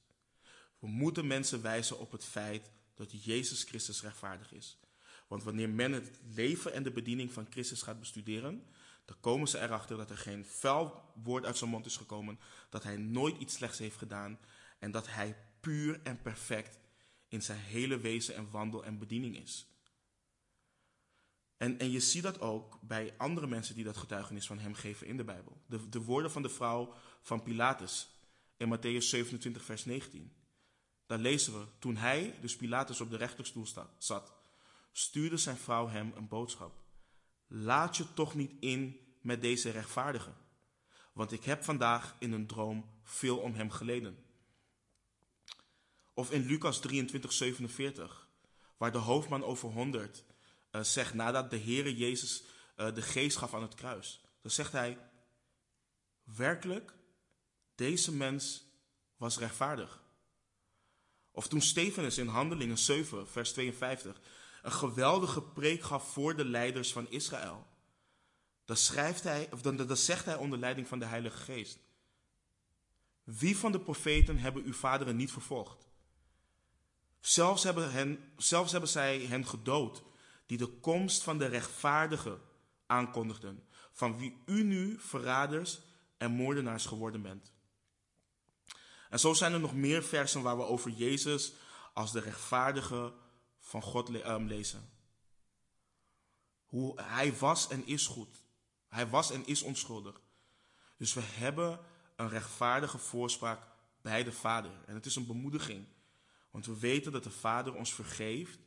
We moeten mensen wijzen op het feit dat Jezus Christus rechtvaardig is. Want wanneer men het leven en de bediening van Christus gaat bestuderen, dan komen ze erachter dat er geen vuil woord uit zijn mond is gekomen, dat hij nooit iets slechts heeft gedaan en dat hij puur en perfect in zijn hele wezen en wandel en bediening is. En, en je ziet dat ook bij andere mensen die dat getuigenis van hem geven in de Bijbel. De, de woorden van de vrouw van Pilatus in Matthäus 27, vers 19. Daar lezen we, toen hij, dus Pilatus, op de rechterstoel zat, stuurde zijn vrouw hem een boodschap. Laat je toch niet in met deze rechtvaardige, want ik heb vandaag in een droom veel om hem geleden. Of in Lucas 23, 47, waar de hoofdman over 100 uh, zegt nadat de Heere Jezus uh, de geest gaf aan het kruis. Dan zegt hij, werkelijk, deze mens was rechtvaardig. Of toen Stefanus in Handelingen 7, vers 52, een geweldige preek gaf voor de leiders van Israël. Dan, schrijft hij, of dan, dan zegt hij onder leiding van de Heilige Geest. Wie van de profeten hebben uw vaderen niet vervolgd? Zelfs hebben, hen, zelfs hebben zij hen gedood, die de komst van de rechtvaardige aankondigden, van wie u nu verraders en moordenaars geworden bent. En zo zijn er nog meer versen waar we over Jezus als de rechtvaardige van God ehm, lezen. Hoe hij was en is goed. Hij was en is onschuldig. Dus we hebben een rechtvaardige voorspraak bij de Vader. En het is een bemoediging. Want we weten dat de Vader ons vergeeft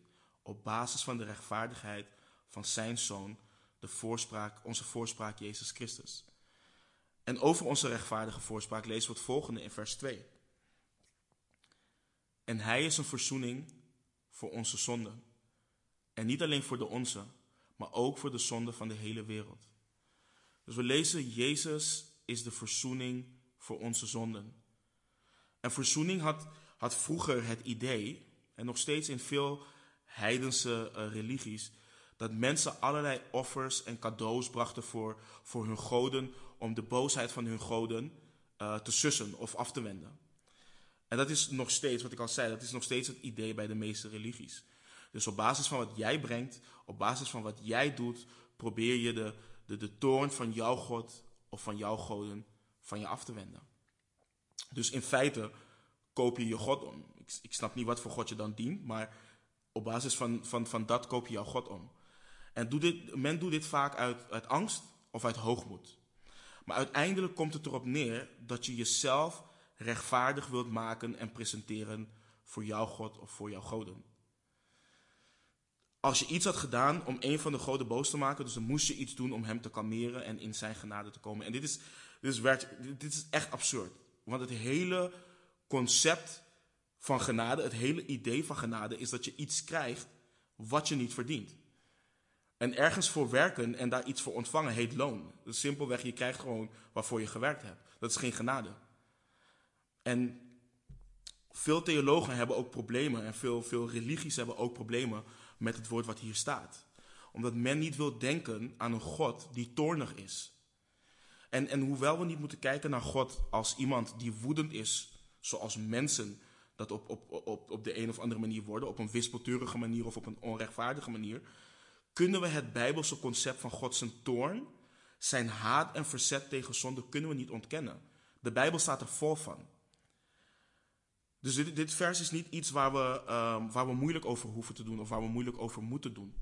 op basis van de rechtvaardigheid van zijn Zoon, de voorspraak, onze voorspraak Jezus Christus. En over onze rechtvaardige voorspraak lezen we het volgende in vers 2. En hij is een verzoening voor onze zonden. En niet alleen voor de onze, maar ook voor de zonde van de hele wereld. Dus we lezen, Jezus is de verzoening voor onze zonden. En verzoening had, had vroeger het idee, en nog steeds in veel heidense uh, religies, dat mensen allerlei offers en cadeaus brachten voor, voor hun goden om de boosheid van hun goden uh, te sussen of af te wenden. En dat is nog steeds, wat ik al zei, dat is nog steeds het idee bij de meeste religies. Dus op basis van wat jij brengt, op basis van wat jij doet, probeer je de, de, de toorn van jouw God of van jouw goden van je af te wenden. Dus in feite koop je je God om. Ik, ik snap niet wat voor God je dan dient, maar Op basis van, van, van dat koop je jouw God om. En doe dit, men doet dit vaak uit, uit angst of uit hoogmoed. Maar uiteindelijk komt het erop neer dat je jezelf rechtvaardig wilt maken en presenteren voor jouw God of voor jouw goden. Als je iets had gedaan om een van de goden boos te maken, dus dan moest je iets doen om hem te kalmeren en in zijn genade te komen. En dit is, dit is, dit is echt absurd. Want het hele concept van genade, het hele idee van genade, is dat je iets krijgt wat je niet verdient. En ergens voor werken en daar iets voor ontvangen heet loon. Dus simpelweg, je krijgt gewoon waarvoor je gewerkt hebt. Dat is geen genade. En veel theologen hebben ook problemen en veel, veel religies hebben ook problemen met het woord wat hier staat. Omdat men niet wil denken aan een God die toornig is. En, en hoewel we niet moeten kijken naar God als iemand die woedend is, zoals mensen dat op, op, op, op de een of andere manier worden, op een wispelturige manier of op een onrechtvaardige manier, kunnen we het bijbelse concept van God zijn toorn, zijn haat en verzet tegen zonde, kunnen we niet ontkennen. De Bijbel staat er vol van. Dus dit, vers is niet iets waar we, um, waar we moeilijk over hoeven te doen of waar we moeilijk over moeten doen.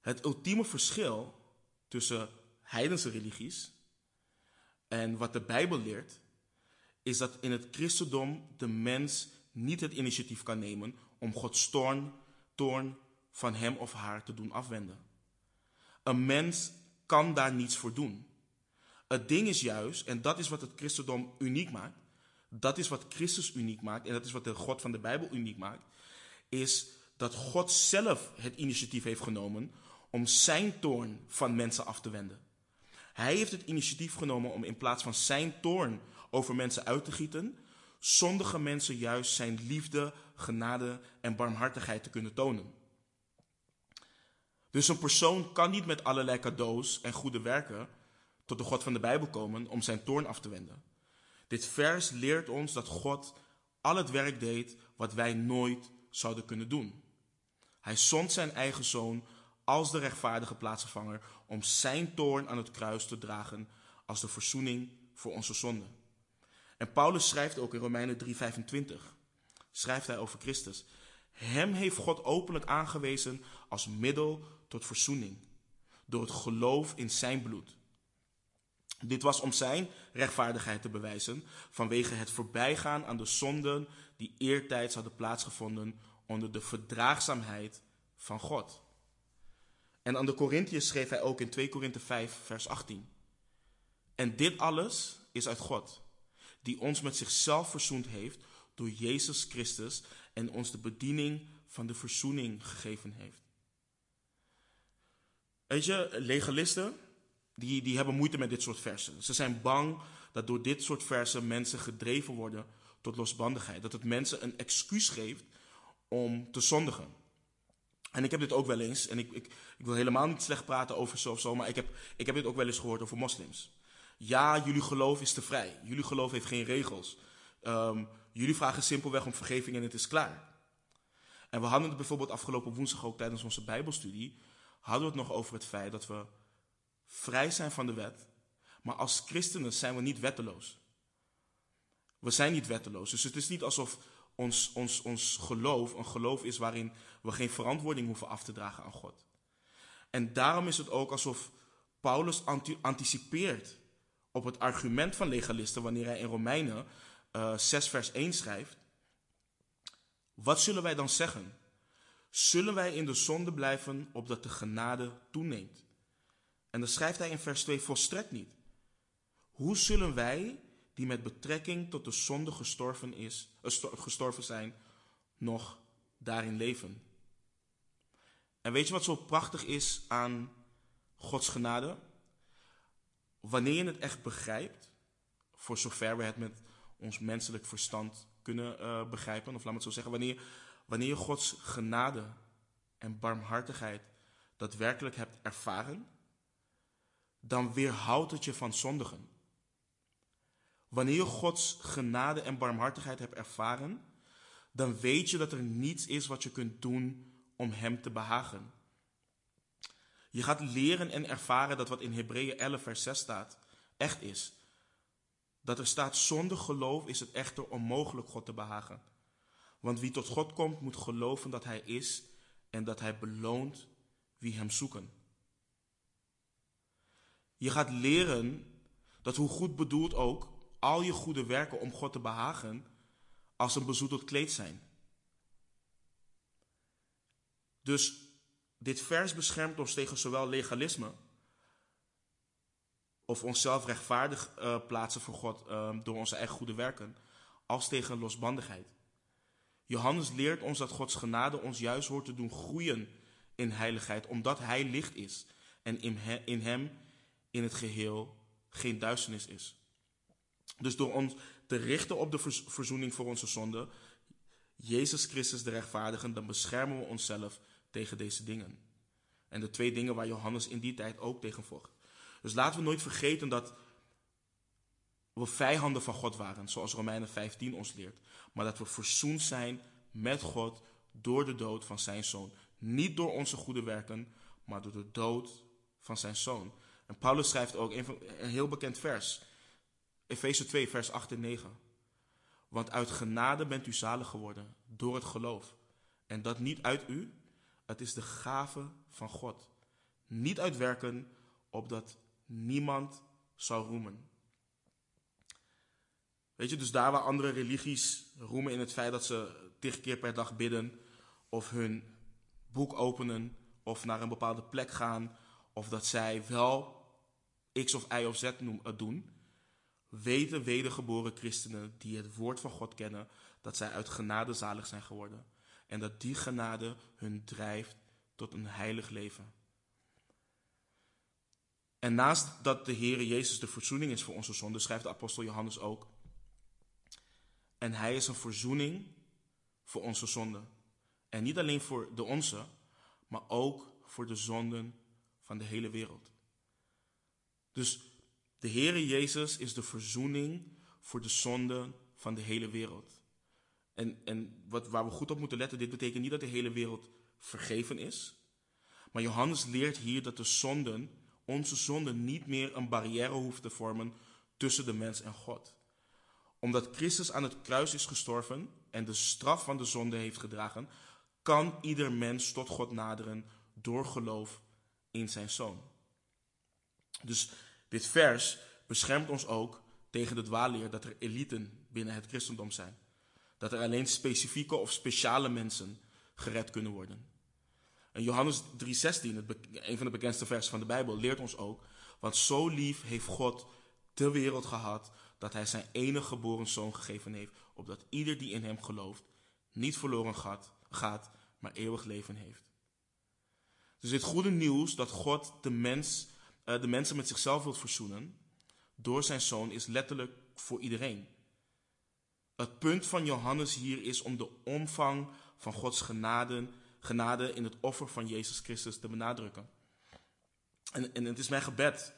Het ultieme verschil tussen heidense religies en wat de Bijbel leert, is dat in het christendom de mens niet het initiatief kan nemen om Gods toorn, toorn van hem of haar te doen afwenden. Een mens kan daar niets voor doen. Het ding is juist, en dat is wat het christendom uniek maakt, dat is wat Christus uniek maakt en dat is wat de God van de Bijbel uniek maakt, is dat God zelf het initiatief heeft genomen om zijn toorn van mensen af te wenden. Hij heeft het initiatief genomen om in plaats van zijn toorn over mensen uit te gieten, zondige mensen juist zijn liefde, genade en barmhartigheid te kunnen tonen. Dus een persoon kan niet met allerlei cadeaus en goede werken tot de God van de Bijbel komen om zijn toorn af te wenden. Dit vers leert ons dat God al het werk deed wat wij nooit zouden kunnen doen. Hij zond zijn eigen zoon als de rechtvaardige plaatsvervanger om zijn toorn aan het kruis te dragen als de verzoening voor onze zonden. En Paulus schrijft ook in Romeinen 3:25, schrijft hij over Christus. Hem heeft God openlijk aangewezen als middel tot verzoening, door het geloof in zijn bloed. Dit was om zijn rechtvaardigheid te bewijzen vanwege het voorbijgaan aan de zonden die eertijds hadden plaatsgevonden onder de verdraagzaamheid van God. En aan de Corinthiërs schreef hij ook in 2 Korinthe 5, vers 18. En dit alles is uit God, die ons met zichzelf verzoend heeft door Jezus Christus en ons de bediening van de verzoening gegeven heeft. Weet je, legalisten, die, die hebben moeite met dit soort versen. Ze zijn bang dat door dit soort versen mensen gedreven worden tot losbandigheid. Dat het mensen een excuus geeft om te zondigen. En ik heb dit ook wel eens, en ik, ik, ik wil helemaal niet slecht praten over zo of zo, maar ik heb, ik heb dit ook wel eens gehoord over moslims. Ja, jullie geloof is te vrij. Jullie geloof heeft geen regels. Um, jullie vragen simpelweg om vergeving en het is klaar. En we hadden het bijvoorbeeld afgelopen woensdag ook tijdens onze Bijbelstudie, hadden we het nog over het feit dat we vrij zijn van de wet, maar als christenen zijn we niet wetteloos. We zijn niet wetteloos. Dus het is niet alsof ons, ons, ons geloof een geloof is waarin we geen verantwoording hoeven af te dragen aan God. En daarom is het ook alsof Paulus anticipeert op het argument van legalisten wanneer hij in Romeinen uh, eh, 6 vers 1 schrijft. Wat zullen wij dan zeggen? Zullen wij in de zonde blijven opdat de genade toeneemt? En dan schrijft hij in vers 2 volstrekt niet. Hoe zullen wij, die met betrekking tot de zonde gestorven, is, uh, gestorven zijn, nog daarin leven? En weet je wat zo prachtig is aan Gods genade? Wanneer je het echt begrijpt, voor zover we het met ons menselijk verstand kunnen uh, begrijpen, of laat me het zo zeggen, wanneer, wanneer je Gods genade en barmhartigheid daadwerkelijk hebt ervaren, dan weerhoudt het je van zondigen. Wanneer je Gods genade en barmhartigheid hebt ervaren, dan weet je dat er niets is wat je kunt doen om Hem te behagen. Je gaat leren en ervaren dat wat in Hebreeën 11, vers 6 staat, echt is. Dat er staat, zonder geloof is het echter onmogelijk God te behagen. Want wie tot God komt, moet geloven dat Hij is en dat Hij beloont wie Hem zoeken. Je gaat leren dat hoe goed bedoeld ook, al je goede werken om God te behagen, als een bezoedeld kleed zijn. Dus dit vers beschermt ons tegen zowel legalisme of onszelf rechtvaardig uh, plaatsen voor God uh, door onze eigen goede werken, als tegen losbandigheid. Johannes leert ons dat Gods genade ons juist hoort te doen groeien in heiligheid, omdat Hij licht is en in, he, in Hem in het geheel geen duisternis is. Dus door ons te richten op de verzoening voor onze zonde, Jezus Christus de rechtvaardige, dan beschermen we onszelf tegen deze dingen. En de twee dingen waar Johannes in die tijd ook tegen vocht. Dus laten we nooit vergeten dat we vijanden van God waren, zoals Romeinen 15 ons leert. Maar dat we verzoend zijn met God door de dood van zijn zoon. Niet door onze goede werken, maar door de dood van zijn zoon. En Paulus schrijft ook een, heel bekend vers. Efeze 2, vers 8 en 9. Want uit genade bent u zalig geworden door het geloof. En dat niet uit u, het is de gave van God. Niet uit werken, opdat niemand zou roemen. Weet je, dus daar waar andere religies roemen in het feit dat ze tig keer per dag bidden, of hun boek openen, of naar een bepaalde plek gaan, of dat zij wel X of Y of Z eh, doen, weten wedergeboren christenen die het woord van God kennen, dat zij uit genade zalig zijn geworden. En dat die genade hun drijft tot een heilig leven. En naast dat de Heere Jezus de verzoening is voor onze zonde, schrijft de apostel Johannes ook. En hij is een verzoening voor onze zonden. En niet alleen voor de onze, maar ook voor de zonden van de hele wereld. Dus de Heere Jezus is de verzoening voor de zonden van de hele wereld. En, en wat, waar we goed op moeten letten, dit betekent niet dat de hele wereld vergeven is. Maar Johannes leert hier dat de zonden, onze zonden, niet meer een barrière hoeft te vormen tussen de mens en God. Omdat Christus aan het kruis is gestorven en de straf van de zonde heeft gedragen, kan ieder mens tot God naderen door geloof in zijn zoon. Dus dit vers beschermt ons ook tegen de dwaalleer dat er eliten binnen het christendom zijn. Dat er alleen specifieke of speciale mensen gered kunnen worden. En Johannes 3,16, een van de bekendste versen van de Bijbel, leert ons ook. Want zo lief heeft God de wereld gehad dat hij zijn enige geboren zoon gegeven heeft, opdat ieder die in hem gelooft niet verloren gaat, maar eeuwig leven heeft. Dus dit goede nieuws dat God de, mens, uh, de mensen met zichzelf wil verzoenen door zijn zoon is letterlijk voor iedereen. Het punt van Johannes hier is om de omvang van Gods genade, genade in het offer van Jezus Christus te benadrukken. En, en het is mijn gebed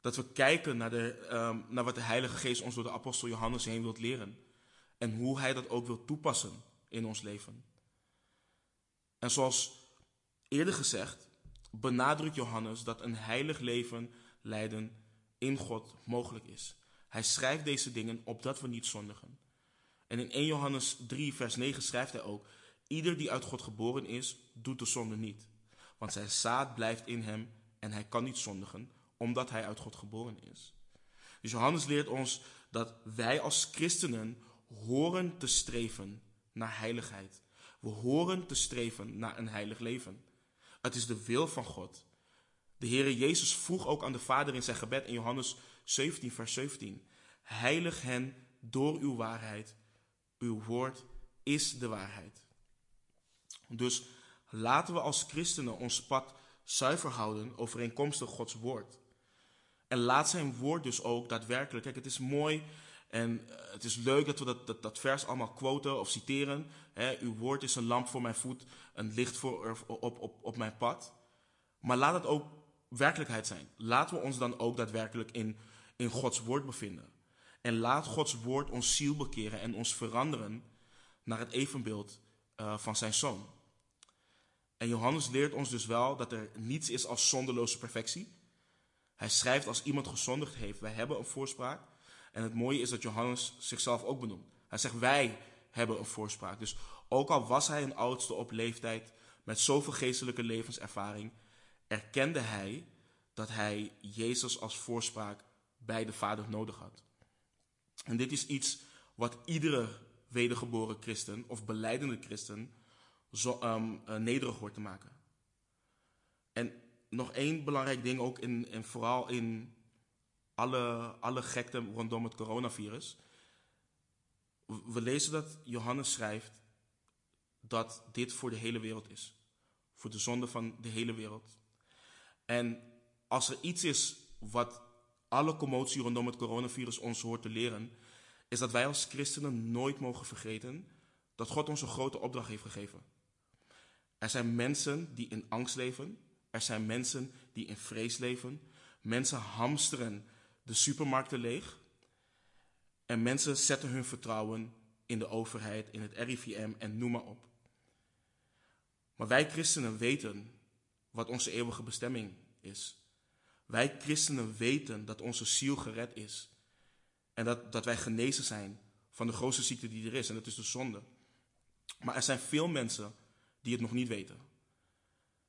dat we kijken naar, de, um, naar wat de Heilige Geest ons door de apostel Johannes heen wilt leren. En hoe hij dat ook wil toepassen in ons leven. En zoals eerder gezegd, benadrukt Johannes dat een heilig leven leiden in God mogelijk is. Hij schrijft deze dingen opdat we niet zondigen. En in 1 Johannes 3, vers 9 schrijft hij ook: Ieder die uit God geboren is, doet de zonde niet. Want zijn zaad blijft in hem en hij kan niet zondigen, omdat hij uit God geboren is. Dus Johannes leert ons dat wij als christenen horen te streven naar heiligheid. We horen te streven naar een heilig leven. Het is de wil van God. De Heere Jezus vroeg ook aan de Vader in zijn gebed in Johannes 17, vers 17. Heilig hen door uw waarheid. Uw woord is de waarheid. Dus laten we als christenen ons pad zuiver houden overeenkomstig Gods woord. En laat zijn woord dus ook daadwerkelijk. Kijk, het is mooi en eh, het is leuk dat we dat, dat, dat vers allemaal quoten of citeren. uw woord is een lamp voor mijn voet, een licht voor, op, op, op mijn pad. Maar laat het ook werkelijkheid zijn. Laten we ons dan ook daadwerkelijk in, in Gods woord bevinden. En laat Gods woord ons ziel bekeren en ons veranderen naar het evenbeeld uh, van zijn zoon. En Johannes leert ons dus wel dat er niets is als zonderloze perfectie. Hij schrijft als iemand gezondigd heeft, wij hebben een voorspraak. En het mooie is dat Johannes zichzelf ook benoemt. Hij zegt, wij hebben een voorspraak. Dus ook al was hij een oudste op leeftijd met zoveel geestelijke levenservaring, erkende hij dat hij Jezus als voorspraak bij de Vader nodig had. En dit is iets wat iedere wedergeboren christen of beleidende christen zo, um, nederig hoort te maken. En nog één belangrijk ding ook, in, en vooral in alle, alle gekte rondom het coronavirus. We lezen dat Johannes schrijft dat dit voor de hele wereld is. Voor de zonde van de hele wereld. En als er iets is wat alle commotie rondom het coronavirus ons hoort te leren, is dat wij als christenen nooit mogen vergeten dat God ons een grote opdracht heeft gegeven. Er zijn mensen die in angst leven. Er zijn mensen die in vrees leven. Mensen hamsteren de supermarkten leeg. En mensen zetten hun vertrouwen in de overheid, in het RIVM en noem maar op. Maar wij christenen weten wat onze eeuwige bestemming is. Wij christenen weten dat onze ziel gered is. En dat, dat wij genezen zijn van de grootste ziekte die er is, en dat is de zonde. Maar er zijn veel mensen die het nog niet weten.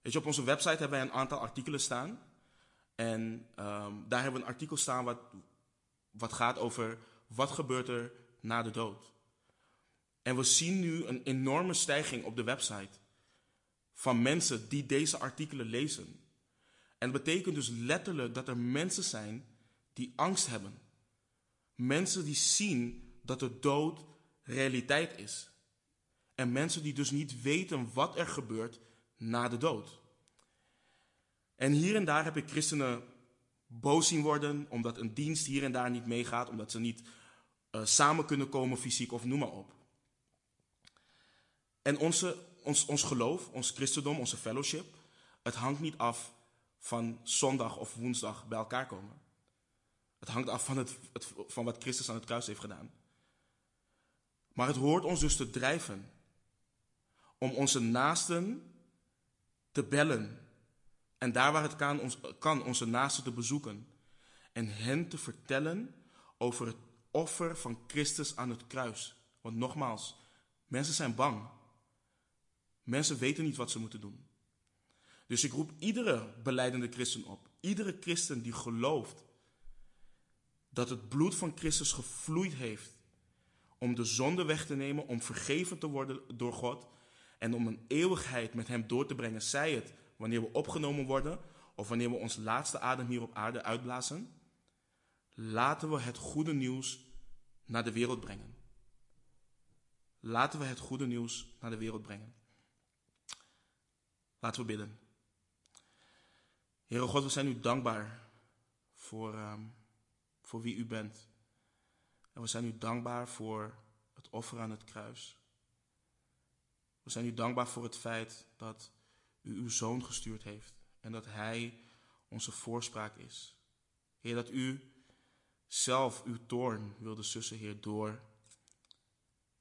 Weet je, op onze website hebben wij een aantal artikelen staan. En ehm, daar hebben we een artikel staan wat, wat gaat over wat gebeurt er na de dood. En we zien nu een enorme stijging op de website van mensen die deze artikelen lezen. En dat betekent dus letterlijk dat er mensen zijn die angst hebben. Mensen die zien dat de dood realiteit is. En mensen die dus niet weten wat er gebeurt na de dood. En hier en daar heb ik christenen boos zien worden omdat een dienst hier en daar niet meegaat, omdat ze niet uh, samen kunnen komen fysiek of noem maar op. En onze, ons, ons geloof, ons christendom, onze fellowship, het hangt niet af van zondag of woensdag bij elkaar komen. Het hangt af van, het, het, van wat Christus aan het kruis heeft gedaan. Maar het hoort ons dus te drijven om onze naasten te bellen. En daar waar het kan, ons, kan onze naasten te bezoeken. En hen te vertellen over het offer van Christus aan het kruis. Want nogmaals, mensen zijn bang. Mensen weten niet wat ze moeten doen. Dus ik roep iedere beleidende christen op. Iedere christen die gelooft dat het bloed van Christus gevloeid heeft om de zonde weg te nemen, om vergeven te worden door God en om een eeuwigheid met Hem door te brengen, zij het wanneer we opgenomen worden of wanneer we ons laatste adem hier op aarde uitblazen, laten we het goede nieuws naar de wereld brengen. Laten we het goede nieuws naar de wereld brengen. Laten we bidden. Heere God, we zijn u dankbaar voor, um, voor wie u bent. En we zijn u dankbaar voor het offer aan het kruis. We zijn u dankbaar voor het feit dat u uw zoon gestuurd heeft en dat hij onze voorspraak is. Heer, dat u zelf uw toorn wilde sussen, Heer, door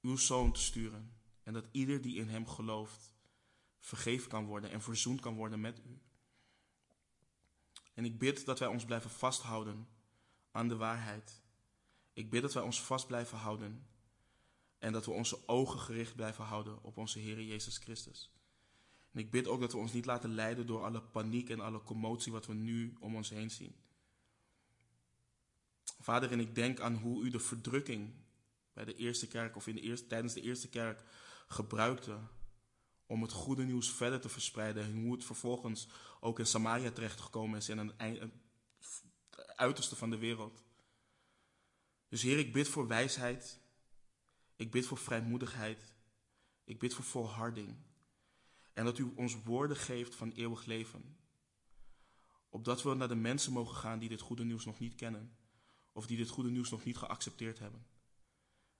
uw zoon te sturen. En dat ieder die in hem gelooft vergeven kan worden en verzoend kan worden met u. En ik bid dat wij ons blijven vasthouden aan de waarheid. Ik bid dat wij ons vast blijven houden en dat we onze ogen gericht blijven houden op onze Heer Jezus Christus. En ik bid ook dat we ons niet laten leiden door alle paniek en alle commotie wat we nu om ons heen zien. Vader, en ik denk aan hoe u de verdrukking bij de eerste kerk of in de eerste, tijdens de eerste kerk gebruikte om het goede nieuws verder te verspreiden. En hoe het vervolgens ook in Samaria terechtgekomen is een, het uiterste van de wereld. Dus Heer, ik bid voor wijsheid. Ik bid voor vrijmoedigheid. Ik bid voor volharding. En dat u ons woorden geeft van eeuwig leven. Opdat we naar de mensen mogen gaan die dit goede nieuws nog niet kennen. Of die dit goede nieuws nog niet geaccepteerd hebben.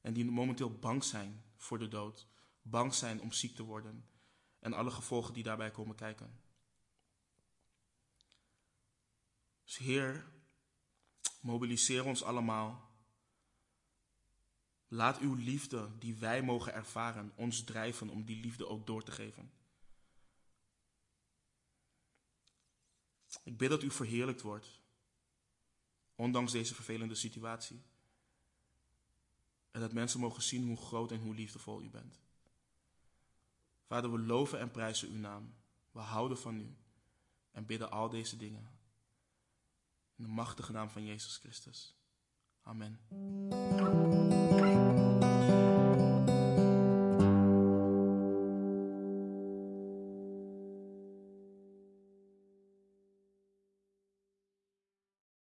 En die momenteel bang zijn voor de dood. Bang zijn om ziek te worden. En alle gevolgen die daarbij komen kijken. Dus Heer, mobiliseer ons allemaal Laat uw liefde, die wij mogen ervaren, ons drijven om die liefde ook door te geven. Ik bid dat u verheerlijkt wordt, ondanks deze vervelende situatie. En dat mensen mogen zien hoe groot en hoe liefdevol u bent. Vader, we loven en prijzen uw naam. We houden van u en bidden al deze dingen. In de machtige naam van Jezus Christus. Amen.